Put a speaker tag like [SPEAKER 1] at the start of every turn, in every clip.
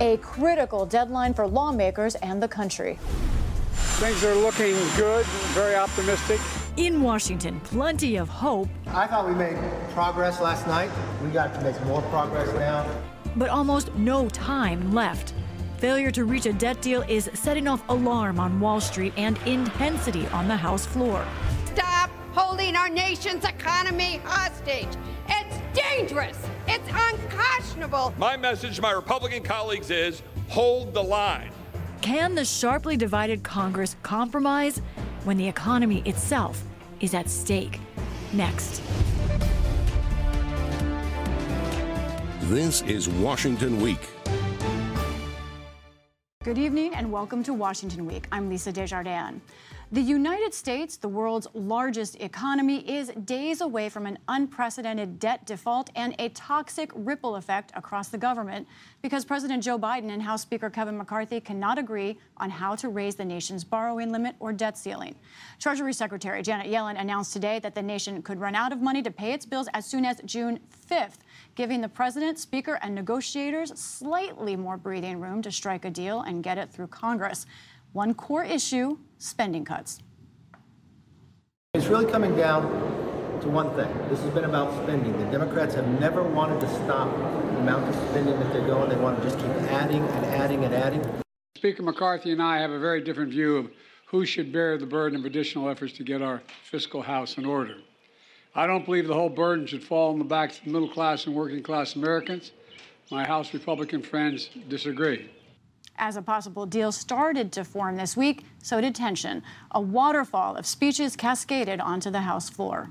[SPEAKER 1] a critical deadline for lawmakers and the country.
[SPEAKER 2] Things are looking good, very optimistic.
[SPEAKER 3] In Washington, plenty of hope.
[SPEAKER 4] I thought we made progress last night. We got to make more progress now.
[SPEAKER 3] But almost no time left. Failure to reach a debt deal is setting off alarm on Wall Street and intensity on the House floor.
[SPEAKER 5] Stop holding our nation's economy hostage. It's dangerous. It's unconscionable.
[SPEAKER 6] My message to my Republican colleagues is hold the line.
[SPEAKER 3] Can the sharply divided Congress compromise when the economy itself is at stake? Next.
[SPEAKER 7] This is Washington Week.
[SPEAKER 1] Good evening and welcome to Washington Week. I'm Lisa Desjardins. The United States, the world's largest economy, is days away from an unprecedented debt default and a toxic ripple effect across the government because President Joe Biden and House Speaker Kevin McCarthy cannot agree on how to raise the nation's borrowing limit or debt ceiling. Treasury Secretary Janet Yellen announced today that the nation could run out of money to pay its bills as soon as June 5th, giving the president, speaker, and negotiators slightly more breathing room to strike a deal and get it through Congress. One core issue spending cuts.
[SPEAKER 4] It's really coming down to one thing. This has been about spending. The Democrats have never wanted to stop the amount of spending that they're going. They want to just keep adding and adding and adding.
[SPEAKER 2] Speaker McCarthy and I have a very different view of who should bear the burden of additional efforts to get our fiscal house in order. I don't believe the whole burden should fall on the backs of middle class and working class Americans. My House Republican friends disagree.
[SPEAKER 1] As a possible deal started to form this week, so did tension. A waterfall of speeches cascaded onto the House floor.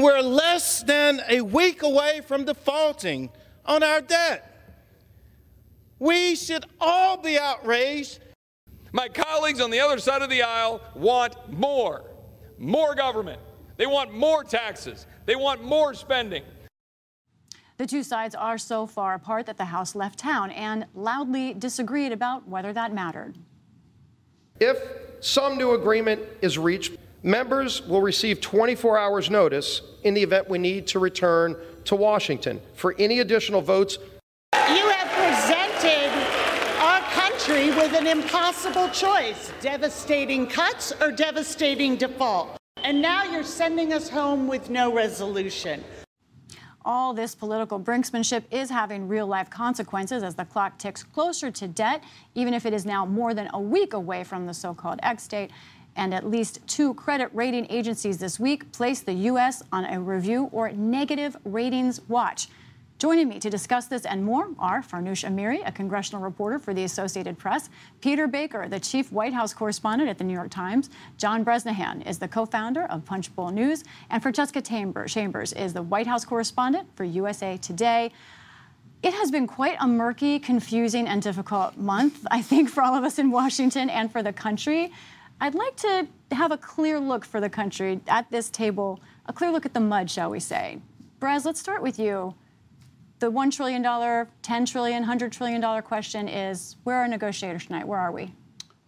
[SPEAKER 8] We're less than a week away from defaulting on our debt. We should all be outraged.
[SPEAKER 6] My colleagues on the other side of the aisle want more. More government. They want more taxes. They want more spending.
[SPEAKER 1] The two sides are so far apart that the House left town and loudly disagreed about whether that mattered.
[SPEAKER 9] If some new agreement is reached, members will receive 24 hours notice in the event we need to return to Washington for any additional votes.
[SPEAKER 10] You have presented our country with an impossible choice devastating cuts or devastating default. And now you're sending us home with no resolution.
[SPEAKER 1] All this political brinksmanship is having real life consequences as the clock ticks closer to debt, even if it is now more than a week away from the so called X date. And at least two credit rating agencies this week placed the U.S. on a review or negative ratings watch. Joining me to discuss this and more are Farnoush Amiri, a congressional reporter for the Associated Press, Peter Baker, the chief White House correspondent at the New York Times, John Bresnahan is the co-founder of Punchbowl News, and Francesca Chambers is the White House correspondent for USA Today. It has been quite a murky, confusing, and difficult month, I think, for all of us in Washington and for the country. I'd like to have a clear look for the country at this table, a clear look at the mud, shall we say. Brez, let's start with you the $1 trillion, $10 trillion, $100 trillion question is where are negotiators tonight? Where are we?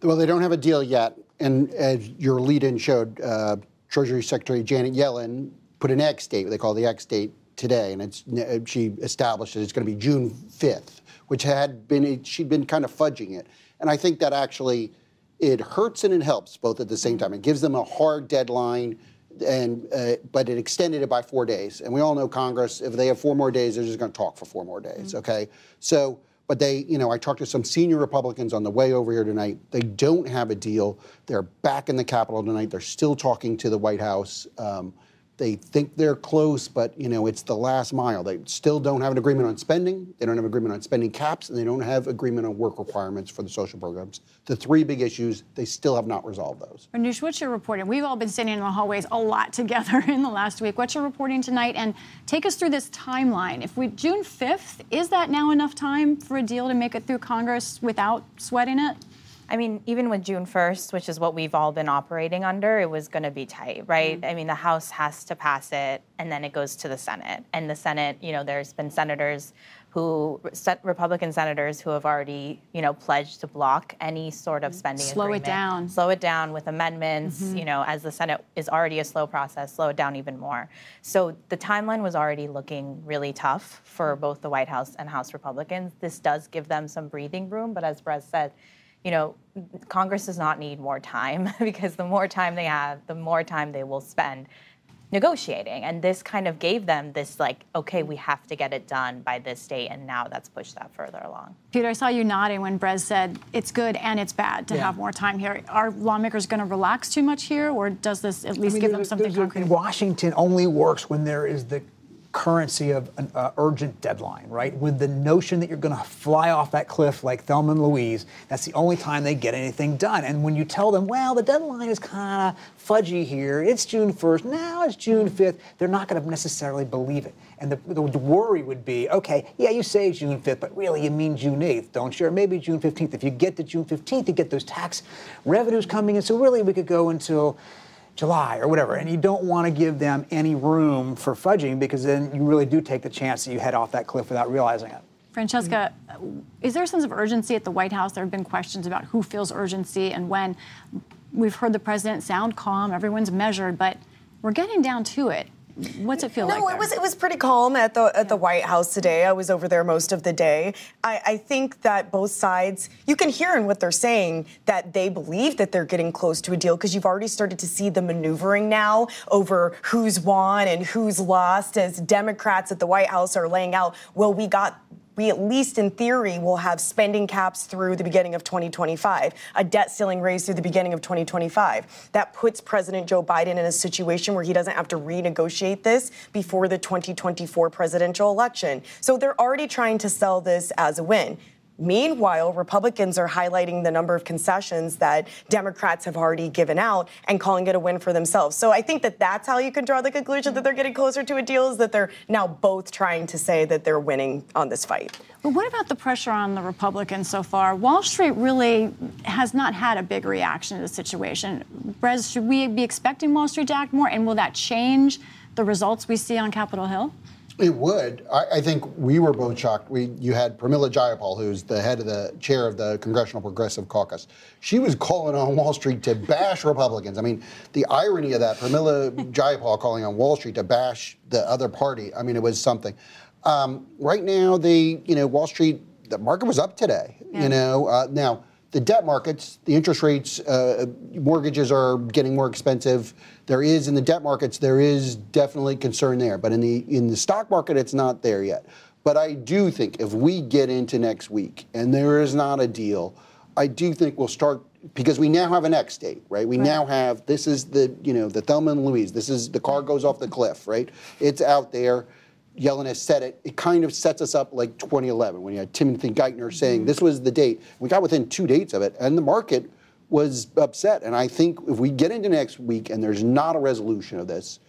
[SPEAKER 11] Well, they don't have a deal yet. And as your lead in showed, uh, Treasury Secretary Janet Yellen put an X date, they call the X date today. And it's, she established that it's going to be June 5th, which had been, she'd been kind of fudging it. And I think that actually it hurts and it helps both at the same time. It gives them a hard deadline and uh, but it extended it by four days. And we all know Congress, if they have four more days, they're just going to talk for four more days. Mm-hmm. Okay, so. But they, you know, I talked to some senior Republicans on the way over here tonight. They don't have a deal. They're back in the Capitol tonight. They're still talking to the White House. Um, they think they're close, but you know it's the last mile. They still don't have an agreement on spending. They don't have an agreement on spending caps, and they don't have agreement on work requirements for the social programs. The three big issues, they still have not resolved those.
[SPEAKER 1] Anush, what's your reporting? We've all been sitting in the hallways a lot together in the last week. What's your reporting tonight? And take us through this timeline. If we June 5th, is that now enough time for a deal to make it through Congress without sweating it?
[SPEAKER 12] I mean, even with June 1st, which is what we've all been operating under, it was going to be tight, right? Mm-hmm. I mean, the House has to pass it, and then it goes to the Senate. And the Senate, you know, there's been senators who Republican senators who have already, you know, pledged to block any sort of spending
[SPEAKER 1] slow
[SPEAKER 12] agreement.
[SPEAKER 1] it down,
[SPEAKER 12] slow it down with amendments. Mm-hmm. You know, as the Senate is already a slow process, slow it down even more. So the timeline was already looking really tough for both the White House and House Republicans. This does give them some breathing room, but as Brez said, you know, Congress does not need more time because the more time they have, the more time they will spend negotiating. And this kind of gave them this, like, okay, we have to get it done by this date. And now that's pushed that further along.
[SPEAKER 1] Peter, I saw you nodding when Brez said it's good and it's bad to yeah. have more time here. Are lawmakers going to relax too much here, or does this at least I mean, give them something concrete?
[SPEAKER 13] Washington only works when there is the currency of an uh, urgent deadline, right? With the notion that you're going to fly off that cliff like Thelma and Louise, that's the only time they get anything done. And when you tell them, well, the deadline is kind of fudgy here, it's June 1st, now it's June 5th, they're not going to necessarily believe it. And the, the, worry would be, okay, yeah, you say June 5th, but really you mean June 8th, don't you? Or maybe June 15th. If you get to June 15th, you get those tax revenues coming in. So really we could go until July or whatever. And you don't want to give them any room for fudging because then you really do take the chance that you head off that cliff without realizing it.
[SPEAKER 1] Francesca, is there a sense of urgency at the White House? There have been questions about who feels urgency and when. We've heard the president sound calm, everyone's measured, but we're getting down to it. What's it feel
[SPEAKER 14] no,
[SPEAKER 1] like?
[SPEAKER 14] No, it was it was pretty calm at the at the White House today. I was over there most of the day. I, I think that both sides, you can hear in what they're saying that they believe that they're getting close to a deal because you've already started to see the maneuvering now over who's won and who's lost as Democrats at the White House are laying out. Well, we got we at least in theory will have spending caps through the beginning of 2025, a debt ceiling raised through the beginning of 2025. That puts President Joe Biden in a situation where he doesn't have to renegotiate this before the 2024 presidential election. So they're already trying to sell this as a win. Meanwhile, Republicans are highlighting the number of concessions that Democrats have already given out and calling it a win for themselves. So I think that that's how you can draw the conclusion that they're getting closer to a deal is that they're now both trying to say that they're winning on this fight.
[SPEAKER 1] But what about the pressure on the Republicans so far? Wall Street really has not had a big reaction to the situation. Brez, should we be expecting Wall Street to act more? And will that change the results we see on Capitol Hill?
[SPEAKER 11] It would. I, I, think we were both shocked. We, you had Pramila Jayapal, who's the head of the chair of the Congressional Progressive Caucus. She was calling on Wall Street to bash Republicans. I mean, the irony of that, Pramila Jayapal calling on Wall Street to bash the other party. I mean, it was something. Um, right now, the you know Wall Street, the market was up today. Yeah. You know, uh, now the debt markets, the interest rates, uh, mortgages are getting more expensive. There is in the debt markets, there is definitely concern there, but in the in the stock market, it's not there yet. But I do think if we get into next week and there is not a deal, I do think we'll start because we now have an X date, right? We right. now have this is the you know the Thelma and Louise. This is the car goes off the cliff, right? It's out there. Yellen has said it. It kind of sets us up like 2011 when you had Timothy Geithner saying mm-hmm. this was the date. We got within two dates of it, and the market was upset. And I think if we get into next week and there's not a resolution of this,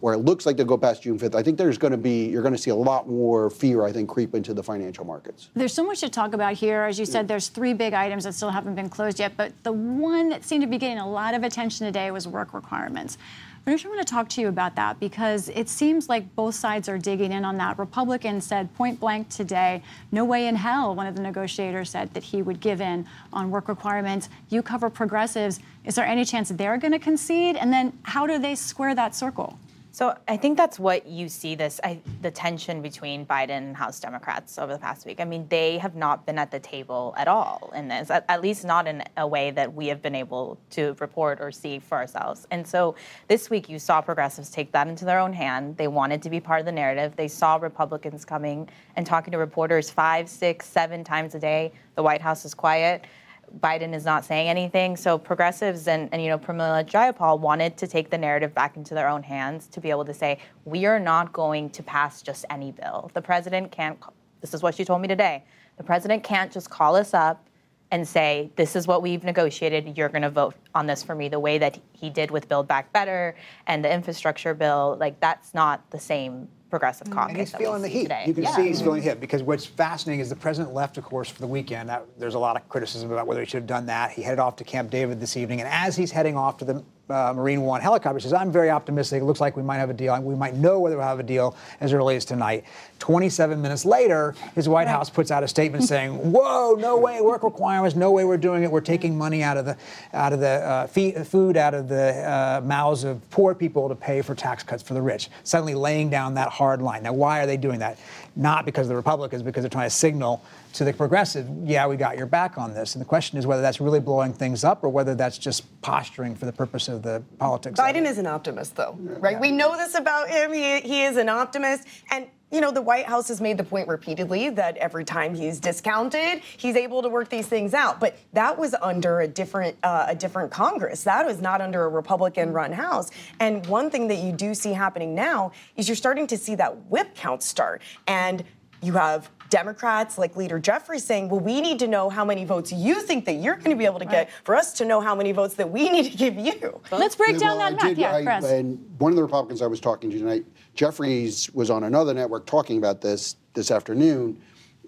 [SPEAKER 11] where it looks like they'll go past June 5th, I think there's going to be, you're going to see a lot more fear, I think, creep into the financial markets.
[SPEAKER 1] There's so much to talk about here. As you said, there's three big items that still haven't been closed yet, but the one that seemed to be getting a lot of attention today was work requirements. I want to talk to you about that because it seems like both sides are digging in on that. Republicans said point blank today, no way in hell, one of the negotiators said that he would give in on work requirements. You cover progressives. Is there any chance they're going to concede? And then how do they square that circle?
[SPEAKER 12] So I think that's what you see this I, the tension between Biden and House Democrats over the past week. I mean, they have not been at the table at all in this, at, at, least not in a way that we have been able to report or see for ourselves. And so this week you saw progressives take that into their own hand. They wanted to be part of the narrative. They saw Republicans coming and talking to reporters five, six, seven times a day. The White House is quiet. Biden is not saying anything. So progressives and, and you know Pramila Jayapal wanted to take the narrative back into their own hands to be able to say we are not going to pass just any bill. The president can't. This is what she told me today. The president can't just call us up and say this is what we've negotiated. You're going to vote on this for me the way that he did with Build Back Better and the infrastructure bill. Like that's not the same progressive mm. caucus.
[SPEAKER 13] And he's
[SPEAKER 12] that
[SPEAKER 13] feeling the heat.
[SPEAKER 12] Today.
[SPEAKER 13] You can
[SPEAKER 12] Yeah.
[SPEAKER 13] see he's mm-hmm. feeling the heat because what's fascinating is the president left, of course, for the weekend. That, there's a lot of criticism about whether he should have done that. He headed off to Camp David this evening, and as he's heading off to the uh, Marine One helicopter, he says, "I'm very optimistic. It looks like we might have a deal. We might know whether we'll have a deal as early as tonight." 27 minutes later, his White House puts out a statement saying, "Whoa, no way, work requirements, no way we're doing it. We're taking money out of the out of the uh, fee, food out of the uh, mouths of poor people to pay for tax cuts for the rich." Suddenly laying down that hard line. Now, why are they doing that? Not because of the Republicans, because they're trying to signal to the progressive, yeah, we got your back on this. And the question is whether that's really blowing things up or whether that's just posturing for the purpose of the politics.
[SPEAKER 14] Biden is an optimist, though, right? We know this about him. He, he is an optimist. And, you know, the White House has made the point repeatedly that every time he's discounted, he's able to work these things out. But that was under a different, uh, a different Congress. That was not under a Republican-run House. And one thing that you do see happening now is you're starting to see that whip count start. And you have Democrats like Leader Jeffries saying, well, we need to know how many votes you think that you're going to be able to get for us to know how many votes that we need to give you.
[SPEAKER 1] Let's break
[SPEAKER 11] Yeah,
[SPEAKER 1] down
[SPEAKER 11] well,
[SPEAKER 1] that
[SPEAKER 11] I
[SPEAKER 1] math.
[SPEAKER 11] did-
[SPEAKER 1] Yeah,
[SPEAKER 11] I-
[SPEAKER 1] Press.
[SPEAKER 11] And one of the Republicans I was talking to tonight, Jeffries, was on another network talking about this this afternoon,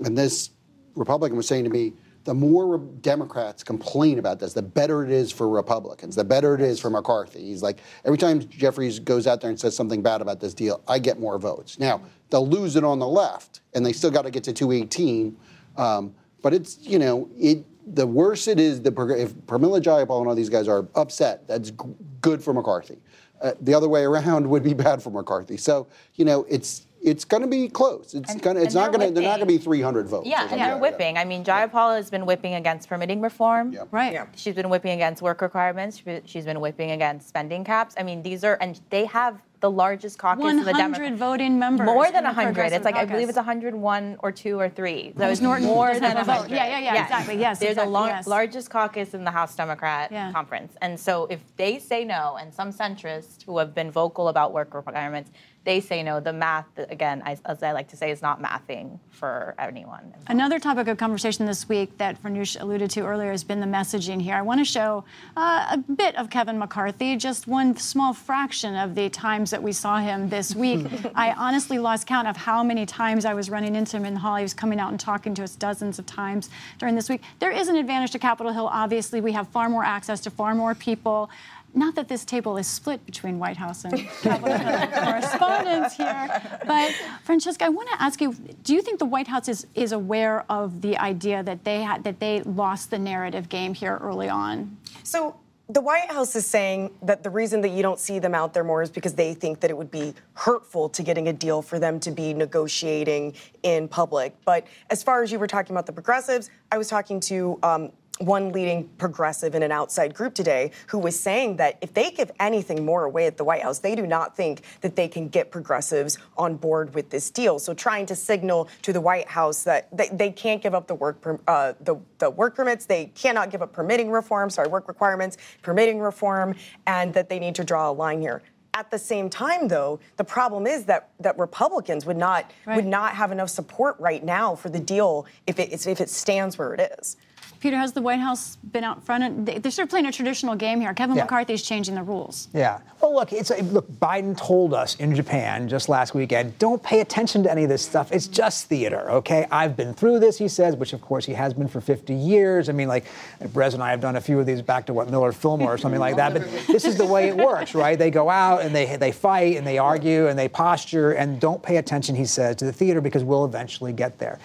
[SPEAKER 11] and this Republican was saying to me, the more Re- Democrats complain about this, the better it is for Republicans, the better it is for McCarthy. He's like, every time Jeffries goes out there and says something bad about this deal, I get more votes. Now, they'll lose it on the left, and they still got to get to 218. Um, but it's, you know, it. The worse it is, the if Pramila Jayapal and all these guys are upset, that's g- good for McCarthy. Uh, the other way around would be bad for McCarthy. So, you know, it's it's going to be close. It's
[SPEAKER 12] And-
[SPEAKER 11] going to it's not going to they're not going to be 300 votes. or
[SPEAKER 12] Yeah,
[SPEAKER 11] something
[SPEAKER 12] and they're
[SPEAKER 11] like that.
[SPEAKER 12] whipping. I mean, Jayapal has been whipping against permitting reform.
[SPEAKER 1] Right. Yeah.
[SPEAKER 12] She's been whipping against work requirements. She's been whipping against spending caps. I mean, these are, and they have the largest caucus in the
[SPEAKER 1] 100
[SPEAKER 12] Democrat.
[SPEAKER 1] voting members.
[SPEAKER 12] More than
[SPEAKER 1] the
[SPEAKER 12] 100. It's like, I believe it's 101 or 2 or 3.
[SPEAKER 1] That
[SPEAKER 12] was
[SPEAKER 1] Norton
[SPEAKER 12] more than
[SPEAKER 1] have a vote.
[SPEAKER 12] 100.
[SPEAKER 1] Yeah, yeah, yeah, exactly. Yes,
[SPEAKER 12] There's
[SPEAKER 1] exactly,
[SPEAKER 12] a lar-
[SPEAKER 1] yes.
[SPEAKER 12] largest caucus in the House Democrat
[SPEAKER 1] Yeah.
[SPEAKER 12] conference. And so if they say no, and some centrists who have been vocal about work requirements, they say no, the math, again, I, as I like to say, is not mathing for anyone.
[SPEAKER 1] Another topic of conversation this week that Farnoush alluded to earlier has been the messaging here. I want to show uh, a bit of Kevin McCarthy, just one small fraction of the times that we saw him this week. I honestly lost count of how many times I was running into him in the hall. He was coming out and talking to us dozens of times during this week. There is an advantage to Capitol Hill, obviously. We have far more access to far more people. Not that this table is split between White House and correspondents here, but Francesca, I want to ask you: Do you think the White House is, is aware of the idea that they had that they lost the narrative game here early on?
[SPEAKER 14] So the White House is saying that the reason that you don't see them out there more is because they think that it would be hurtful to getting a deal for them to be negotiating in public. But as far as you were talking about the progressives, I was talking to um, one leading progressive in an outside group today who was saying that if they give anything more away at the White House, they do not think that they can get progressives on board with this deal. So trying to signal to the White House that they, they can't give up the work uh, the, the work permits, they cannot give up permitting reform, sorry, work requirements, permitting reform, and that they need to draw a line here. At the same time, though, the problem is that that Republicans would not
[SPEAKER 1] Right.
[SPEAKER 14] would not have enough support right now for the deal if it if it stands where it is.
[SPEAKER 1] Peter, has the White House been out front? They- they're sort of playing a traditional game here. Kevin
[SPEAKER 13] Yeah.
[SPEAKER 1] McCarthy's changing the rules.
[SPEAKER 13] Yeah. Well, look, it's a, look. Biden told us in Japan just last weekend, don't pay attention to any of this stuff. It's just theater, okay? I've been through this, he says, which of course he has been for 50 years. I mean, like, Brez and I have done a few of these back to what Millard Fillmore or something like that. But this is the way it works, right? They go out and they they fight and they argue and they posture and don't pay attention, he says, to the theater because we'll eventually get there.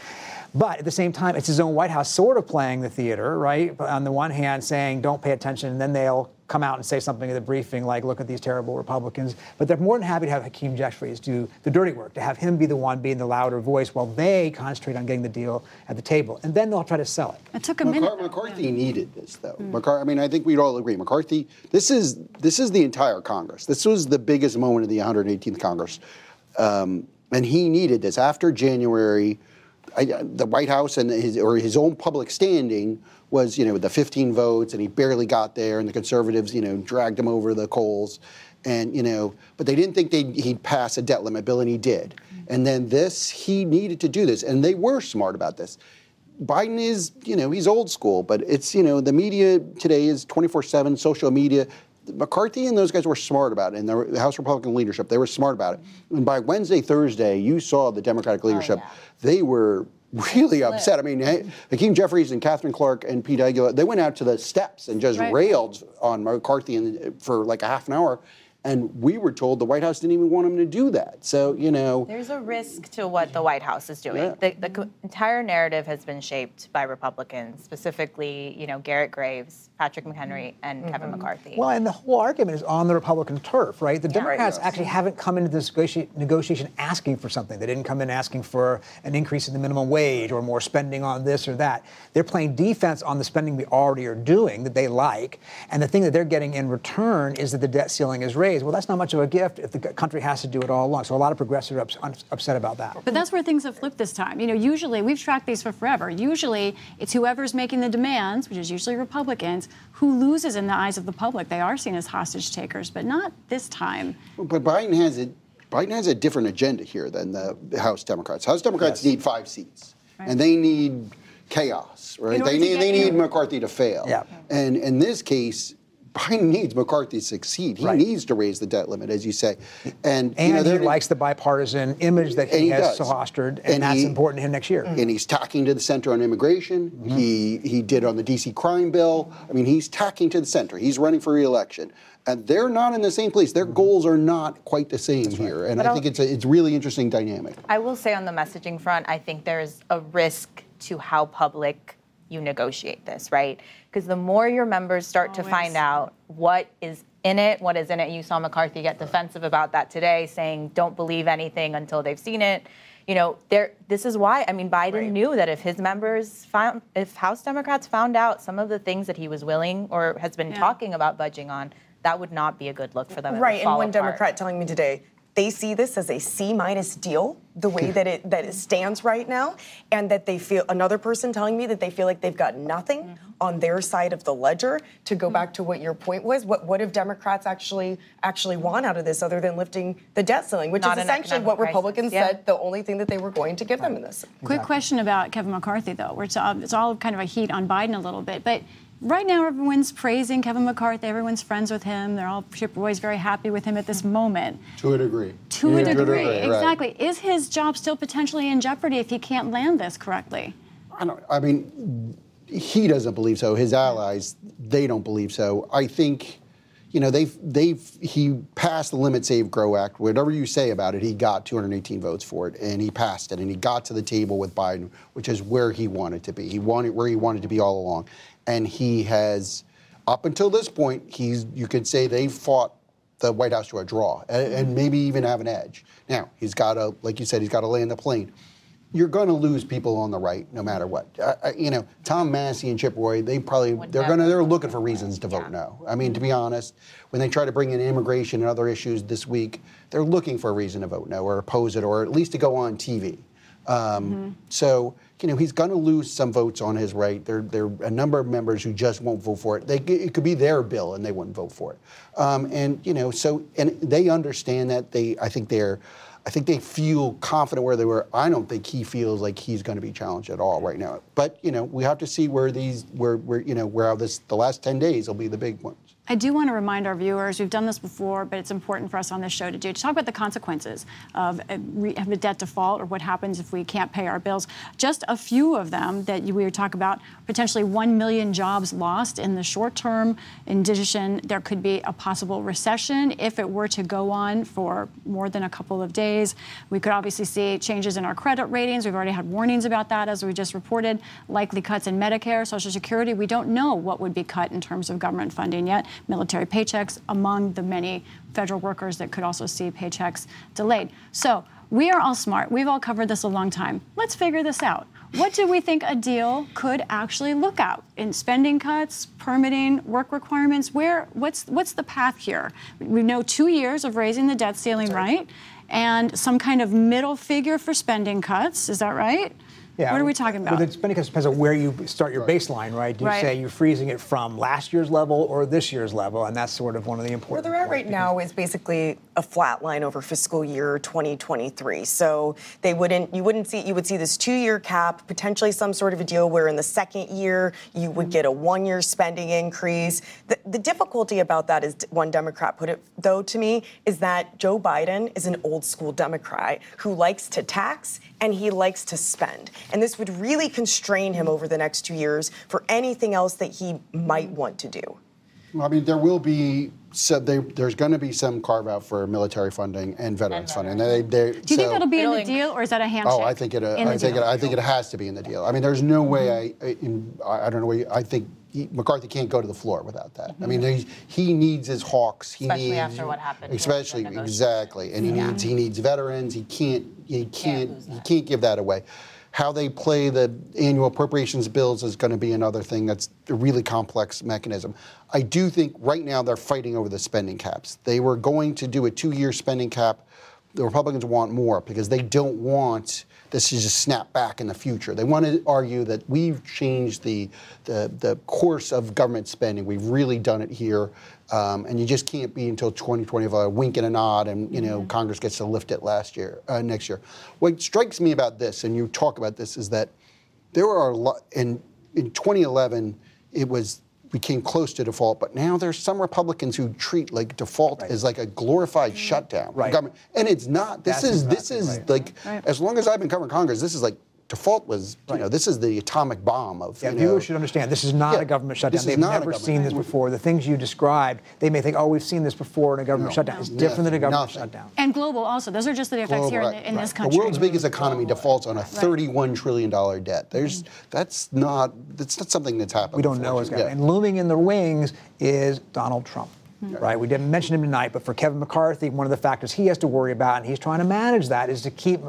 [SPEAKER 13] But at the same time, it's his own White House sort of playing the theater, right? But on the one hand, saying, don't pay attention, and then they'll come out and say something at the briefing like, look at these terrible Republicans. But they're more than happy to have Hakeem Jeffries do the dirty work, to have him be the one being the louder voice while they concentrate on getting the deal at the table. And then they'll try to sell it.
[SPEAKER 1] It took a
[SPEAKER 11] McCar-
[SPEAKER 1] minute.
[SPEAKER 11] McCarthy needed this, though. McCar- I mean, I think we'd all agree. McCarthy. This is this is the entire Congress. This was the biggest moment of the 118th Congress, um, and he needed this after January. I, the White House and his or his own public standing was, you know, the 15 votes, and he barely got there, and the conservatives, you know, dragged him over the coals, and you know, but they didn't think they'd, he'd pass a debt limit bill, and he did. Mm-hmm. And then this, he needed to do this, and they were smart about this. Biden is, you know, he's old school, but it's, you know, the media today is 24 7, social media. McCarthy and those guys were smart about it, and the House Republican leadership, they were smart about it. And by Wednesday, Thursday, you saw the Democratic oh, leadership. They were really upset. I mean, Ha- Hakeem Jeffries and Katherine Clark and Pete Aguilar, they went out to the steps and just
[SPEAKER 12] Right.
[SPEAKER 11] railed on McCarthy and, for like a half an hour. And we were told the White House didn't even want him to do that. So, you know,
[SPEAKER 12] There's a risk to what the White House is doing.
[SPEAKER 11] Yeah.
[SPEAKER 12] The, the co- entire narrative has been shaped by Republicans, specifically, you know, Garrett Graves, Patrick McHenry, mm-hmm. and Kevin mm-hmm. McCarthy.
[SPEAKER 13] Well, and the whole argument is on the Republican turf, right? The Democrats
[SPEAKER 12] Yes.
[SPEAKER 13] actually haven't come into this negotiation asking for something. They didn't come in asking for an increase in the minimum wage or more spending on this or that. They're playing defense on the spending we already are doing that they like. And the thing that they're getting in return is that the debt ceiling is raised. Well, that's not much of a gift if the country has to do it all along. So a lot of progressives are ups- ups- upset about that.
[SPEAKER 1] But that's where things have flipped this time. You know, usually we've tracked these for forever. Usually it's whoever's making the demands, which is usually Republicans, who loses in the eyes of the public. They are seen as hostage takers, but not this time.
[SPEAKER 11] But Biden has a Biden has a different agenda here than the House Democrats. House Democrats need five seats, and they need chaos, right? They need they need
[SPEAKER 1] in.
[SPEAKER 11] McCarthy to fail.
[SPEAKER 13] Yeah.
[SPEAKER 11] And in this case. Biden needs McCarthy to succeed. He
[SPEAKER 13] Right.
[SPEAKER 11] needs to raise the debt limit, as you say, and,
[SPEAKER 13] And
[SPEAKER 11] you know,
[SPEAKER 13] he
[SPEAKER 11] they're-
[SPEAKER 13] likes the bipartisan image that he,
[SPEAKER 11] he
[SPEAKER 13] has
[SPEAKER 11] does.
[SPEAKER 13] fostered, and,
[SPEAKER 11] And
[SPEAKER 13] that's
[SPEAKER 11] he-
[SPEAKER 13] important to him next year.
[SPEAKER 11] and he's talking to the center on immigration.
[SPEAKER 13] Mm-hmm.
[SPEAKER 11] He he did on the DC crime bill. I mean, he's tacking to the center. He's running for reelection, and they're not in the same place.
[SPEAKER 13] Mm-hmm.
[SPEAKER 11] Their goals are not quite the same here, and
[SPEAKER 12] But
[SPEAKER 11] I
[SPEAKER 12] I'll-
[SPEAKER 11] think it's a it's really interesting dynamic.
[SPEAKER 12] I will say on the messaging front, I think there's a risk to how public you negotiate this, right? Because the more your members start to find out what is in it, what is in it, you saw McCarthy get defensive about that today, saying don't believe anything until they've seen it. You know, there. This is why. I mean, Biden knew that if his members found, if House Democrats found out some of the things that he was willing or has been
[SPEAKER 14] Yeah.
[SPEAKER 12] talking about budging on, that would not be a good look for them.
[SPEAKER 14] Right, and one
[SPEAKER 12] apart.
[SPEAKER 14] Democrat telling me today they see this as a C minus deal, the way that it that it stands right now, and that they feel another person telling me that they feel like they've got nothing
[SPEAKER 12] Mm-hmm.
[SPEAKER 14] on their side of the ledger. To go back to what your point was, what what have Democrats actually actually want out of this other than lifting the debt ceiling, which
[SPEAKER 12] Not
[SPEAKER 14] is essentially
[SPEAKER 12] economic
[SPEAKER 14] what
[SPEAKER 12] crisis,
[SPEAKER 14] Republicans
[SPEAKER 12] yeah.
[SPEAKER 14] said the only thing that they were going to give them in this.
[SPEAKER 1] Quick question about Kevin McCarthy, though. Where it's, uh, it's all kind of a heat on Biden a little bit, but right now everyone's praising Kevin McCarthy. Everyone's friends with him. They're all Chip Roy's very happy with him at this moment.
[SPEAKER 11] To a degree.
[SPEAKER 1] To a
[SPEAKER 11] Yeah.
[SPEAKER 1] degree,
[SPEAKER 11] right.
[SPEAKER 1] exactly. Is his job still potentially in jeopardy if he can't land this correctly?
[SPEAKER 11] I don't. I mean, he doesn't believe so. His allies, they don't believe so. I think, you know, they've they've he passed the Limit Save Grow Act. Whatever you say about it, he got 218 votes for it, and he passed it, and he got to the table with Biden, which is where he wanted to be. He wanted where he wanted to be all along, and he has, up until this point, he's you could say they fought the White House to a draw, and, and maybe even have an edge. Now he's got to, like you said, he's got to land the plane you're going to lose people on the right no matter what. You know, Tom Massie and Chip Roy, they probably they're going to they're looking for reasons to vote no. I mean, to be honest, when they try to bring in immigration and other issues this week, they're looking for a reason to vote no or oppose it or at least to go on TV. Um, So you know he's going to lose some votes on his right. There, there are a number of members who just won't vote for it. They, it could be their bill and they wouldn't vote for it. Um, and you know, so and they understand that. They, I think they're. I think they feel confident where they were. I don't think he feels like he's going to be challenged at all right now. But you know, we have to see where these, where, where you know, where this the last ten days will be the big ones.
[SPEAKER 1] I do want to remind our viewers, we've done this before, but it's important for us on this show to do, to talk about the consequences of a, re- of a debt default or what happens if we can't pay our bills. Just a few of them that we would talk about, potentially 1 million jobs lost in the short term. In addition, there could be a possible recession if it were to go on for more than a couple of days. We could obviously see changes in our credit ratings. We've already had warnings about that, as we just reported. Likely cuts in Medicare, Social Security. We don't know what would be cut in terms of government funding yet. Military paychecks among the many federal workers that could also see paychecks delayed. So we are all smart. We've all covered this a long time. Let's figure this out. What do we think a deal could actually look out in spending cuts, permitting, work requirements? Where what's what's the path here? We know two years of raising the debt ceiling, right? And some kind of middle figure for spending cuts. Is that right?
[SPEAKER 13] Yeah.
[SPEAKER 1] What are we talking about?
[SPEAKER 13] Well, the spending cuts depends on where you start your baseline, right? Do you
[SPEAKER 1] Right.
[SPEAKER 13] say you're freezing it from last year's level or this year's level? And that's sort of one of the
[SPEAKER 14] Where
[SPEAKER 13] important.
[SPEAKER 14] they're at right now is basically a flat line over fiscal year 2023. So they wouldn't, you wouldn't see, you would see this two-year cap, potentially some sort of a deal where in the second year you would get a one-year spending increase. The, the difficulty about that is one Democrat put it though to me is that Joe Biden is an old school Democrat who likes to tax and he likes to spend. And this would really constrain him over the next two years for anything else that he might want to do.
[SPEAKER 11] Well, I mean, there will be so they, there's going to be some carve out for military funding and veterans funding. They, they,
[SPEAKER 1] Do you think that'll be in the deal, or is that a handshake?
[SPEAKER 11] Oh, I think it. Uh, I think it. I think it has to be in the deal. I mean, there's no way. I. I, in, I I don't know. Way, I think he, McCarthy can't go to the floor without that. I mean, he, he needs his hawks. He
[SPEAKER 12] Especially
[SPEAKER 11] needs,
[SPEAKER 12] after what happened
[SPEAKER 11] Especially exactly, and he
[SPEAKER 12] Yeah.
[SPEAKER 11] needs he needs veterans. He can't. He can't. He can't give that away. How they play the annual appropriations bills is going to be another thing that's a really complex mechanism. I do think right now they're fighting over the spending caps. They were going to do a two-year spending cap. The Republicans want more because they don't want this to just snap back in the future. They want to argue that we've changed the, the, the course of government spending. We've really done it here. Um, and you just can't be until 2025 a wink and a nod, and you know Congress gets to lift it last year, uh, next year. What strikes me about this, and you talk about this, is that there are a lot in in 2011. It was we came close to default, but now there's some Republicans who treat like default as like a glorified mm-hmm. shutdown
[SPEAKER 13] Right.
[SPEAKER 11] government, and it's not. This
[SPEAKER 13] That's
[SPEAKER 11] is this is
[SPEAKER 13] right.
[SPEAKER 11] like
[SPEAKER 13] Right.
[SPEAKER 11] as long as I've been covering Congress, this is like default was you know this is the atomic bomb of
[SPEAKER 13] Yeah,
[SPEAKER 11] you
[SPEAKER 13] people
[SPEAKER 11] know,
[SPEAKER 13] should understand this is not
[SPEAKER 11] Yeah,
[SPEAKER 13] a government shutdown.
[SPEAKER 11] this is
[SPEAKER 13] They've
[SPEAKER 11] not a
[SPEAKER 13] never
[SPEAKER 11] government
[SPEAKER 13] seen this
[SPEAKER 11] shutdown.
[SPEAKER 13] before. The things you described, they may think, oh, we've seen this before in a government
[SPEAKER 11] No.
[SPEAKER 13] shutdown. It's
[SPEAKER 11] No.
[SPEAKER 13] different than a government
[SPEAKER 11] Nothing.
[SPEAKER 13] shutdown.
[SPEAKER 1] And global also. Those are just the effects
[SPEAKER 11] Global,
[SPEAKER 1] here in,
[SPEAKER 11] right,
[SPEAKER 1] in this country.
[SPEAKER 11] The world's biggest economy defaults on a $31 trillion debt. There's mm-hmm. that's not that's not something that's happened.
[SPEAKER 13] We don't know what's going to And looming in the wings is Donald Trump. Mm-hmm. Right, we didn't mention him tonight, but for Kevin McCarthy, one of the factors he has to worry about, and he's trying to manage that, is to keep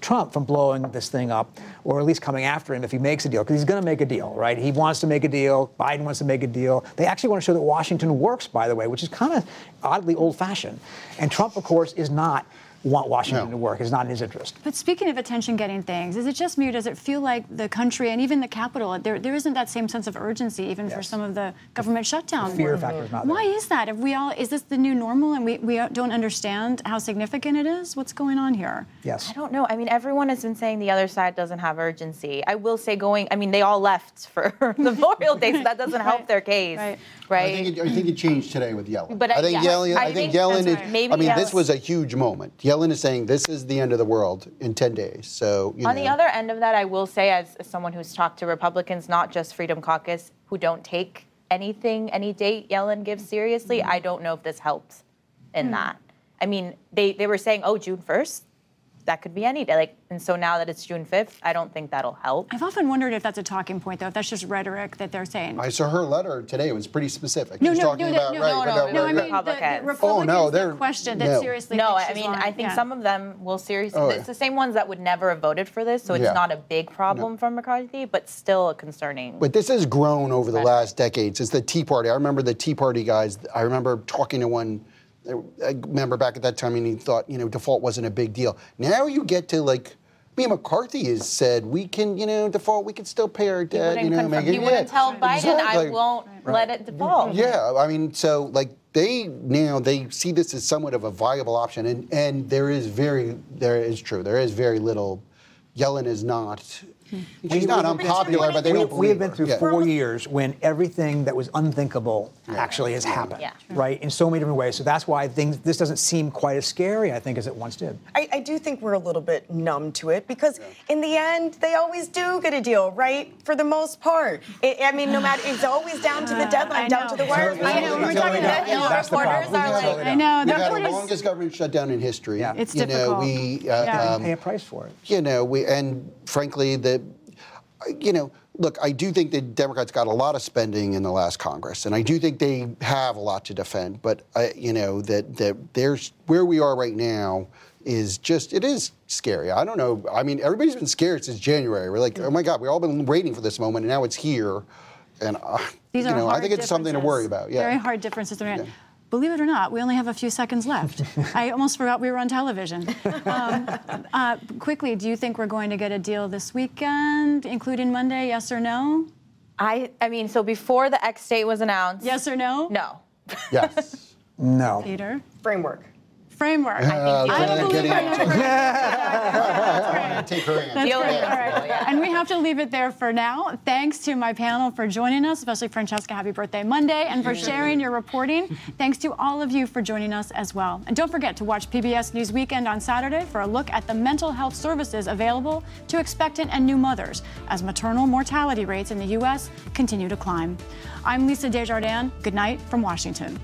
[SPEAKER 13] Trump from blowing this thing up, or at least coming after him if he makes a deal, because he's going to make a deal, right? He wants to make a deal. Biden wants to make a deal. They actually want to show that Washington works, by the way, which is kind of oddly old-fashioned. And Trump, of course, is not want Washington to work. It's not in his interest.
[SPEAKER 1] But speaking of attention-getting things, is it just me, or does it feel like the country and even the capital, there, there isn't that same sense of urgency, even for some of the government shutdown?
[SPEAKER 13] fear
[SPEAKER 1] work?
[SPEAKER 13] factor is not there.
[SPEAKER 1] Why is that? If we all, is this the new normal, and we, we don't understand how significant it is? What's going on here?
[SPEAKER 13] Yes.
[SPEAKER 12] I don't know. I mean, everyone has been saying the other side doesn't have urgency. I will say, going. I mean, they all left for the Memorial Day, so that doesn't help their case, right?
[SPEAKER 11] I think, it, I think it changed today with Yellen.
[SPEAKER 12] But, uh,
[SPEAKER 11] I think
[SPEAKER 12] yeah,
[SPEAKER 11] Yellen.
[SPEAKER 12] I
[SPEAKER 11] I, think,
[SPEAKER 12] think
[SPEAKER 11] Yellen.
[SPEAKER 12] that's
[SPEAKER 11] Is,
[SPEAKER 12] right. Maybe
[SPEAKER 11] I mean,
[SPEAKER 12] yes.
[SPEAKER 11] this was a huge moment. Yellen is saying this is the end of the world in 10 days. So you
[SPEAKER 12] On
[SPEAKER 11] know,
[SPEAKER 12] the other end of that, I will say, as, as someone who's talked to Republicans, not just Freedom Caucus, who don't take anything, any date Yellen gives seriously,
[SPEAKER 11] Mm-hmm.
[SPEAKER 12] I don't know if this helps in
[SPEAKER 1] Hmm.
[SPEAKER 12] that. I mean, they, they were saying, oh, June 1st, that could be any day. Like, and so now that it's June 5th, I don't think that'll help.
[SPEAKER 1] I've often wondered if that's a talking point, though, if that's just rhetoric that they're saying.
[SPEAKER 11] I saw her letter today It was pretty specific.
[SPEAKER 1] No,
[SPEAKER 11] She's
[SPEAKER 1] no,
[SPEAKER 11] talking
[SPEAKER 1] no,
[SPEAKER 11] about
[SPEAKER 1] no,
[SPEAKER 11] right,
[SPEAKER 1] no,
[SPEAKER 11] about,
[SPEAKER 1] no,
[SPEAKER 11] right,
[SPEAKER 1] I
[SPEAKER 11] right.
[SPEAKER 1] mean, the, the
[SPEAKER 12] Republicans.
[SPEAKER 1] Republicans
[SPEAKER 11] Oh, no, they're-
[SPEAKER 1] question that
[SPEAKER 11] no.
[SPEAKER 1] seriously
[SPEAKER 12] No, I mean,
[SPEAKER 1] lying.
[SPEAKER 12] I think
[SPEAKER 1] Yeah.
[SPEAKER 12] some of them will seriously.
[SPEAKER 11] Oh,
[SPEAKER 12] it's
[SPEAKER 11] yeah.
[SPEAKER 12] the same ones that would never have voted for this, so it's
[SPEAKER 11] Yeah.
[SPEAKER 12] not a big problem for McCarthy, but still a concerning.
[SPEAKER 11] But this has grown over the last decades. It's the Tea Party. I remember the Tea Party guys. I remember talking to one. I remember back at that time, and he thought, you know, default wasn't a big deal. Now you get to like, me and McCarthy has said we can, you know, default. We can still pay our debt.
[SPEAKER 12] wouldn't,
[SPEAKER 11] You know,
[SPEAKER 12] confirm-
[SPEAKER 11] make it.
[SPEAKER 12] he wouldn't tell Biden, I won't let it default.
[SPEAKER 11] Yeah, I mean, so like they now they see this as somewhat of a viable option, and and there is very there is true there is very little. Yellen is not. Hmm. She's not unpopular, but they
[SPEAKER 13] we,
[SPEAKER 11] don't.
[SPEAKER 13] we have
[SPEAKER 11] believe
[SPEAKER 13] been
[SPEAKER 11] her.
[SPEAKER 13] through
[SPEAKER 11] Yeah.
[SPEAKER 13] four years when everything that was unthinkable actually has happened,
[SPEAKER 12] Yeah.
[SPEAKER 13] right? In so many different ways. So that's why things this doesn't seem quite as scary, I think, as it once did.
[SPEAKER 14] I, I do think we're a little bit numb to it because in the end they always do get a deal, right? For the most part. I I mean, no matter it's always down to the deadline, down to the wire.
[SPEAKER 1] I know, we're talking about
[SPEAKER 13] That's the problem.
[SPEAKER 1] I know,
[SPEAKER 11] We've
[SPEAKER 1] the
[SPEAKER 11] had the
[SPEAKER 1] reporters-
[SPEAKER 11] longest government shutdown in history.
[SPEAKER 13] Yeah.
[SPEAKER 1] It's
[SPEAKER 11] you
[SPEAKER 1] difficult.
[SPEAKER 11] know, we, uh,
[SPEAKER 1] Yeah.
[SPEAKER 11] um,
[SPEAKER 13] Pay a price for it.
[SPEAKER 11] you know, we, and frankly, the, you know, look, I do think the Democrats got a lot of spending in the last Congress, and I do think they have a lot to defend. But I, you know, that that there's where we are right now is just it is scary. I don't know. I mean, everybody's been scared since January. We're like, oh my God, we've all been waiting for this moment, and now it's here. And uh, you know, I think it's something to worry about. Yeah.
[SPEAKER 1] Very hard differences. to Believe it or not, we only have a few seconds left. I almost forgot we were on television. Um, uh, quickly, do you think we're going to get a deal this weekend, including Monday? Yes or no?
[SPEAKER 12] I, I mean, so before the X date was announced.
[SPEAKER 1] Yes or no?
[SPEAKER 12] No.
[SPEAKER 11] Yes.
[SPEAKER 13] no.
[SPEAKER 1] Peter?
[SPEAKER 14] Framework.
[SPEAKER 1] Framework.
[SPEAKER 11] Uh,
[SPEAKER 1] I don't believe
[SPEAKER 11] getting
[SPEAKER 1] in
[SPEAKER 11] into
[SPEAKER 1] it.
[SPEAKER 11] Take her in.
[SPEAKER 1] That's
[SPEAKER 12] Deal
[SPEAKER 1] great.
[SPEAKER 12] in
[SPEAKER 1] All right.
[SPEAKER 12] principle, yeah.
[SPEAKER 1] And we have to leave it there for now. Thanks to my panel for joining us, especially Francesca, happy birthday Monday, and for sharing your reporting. Thanks to all of you for joining us as well. And don't forget to watch PBS News Weekend on Saturday for a look at the mental health services available to expectant and new mothers as maternal mortality rates in the U.S. continue to climb. I'm Lisa Desjardins. Good night from Washington.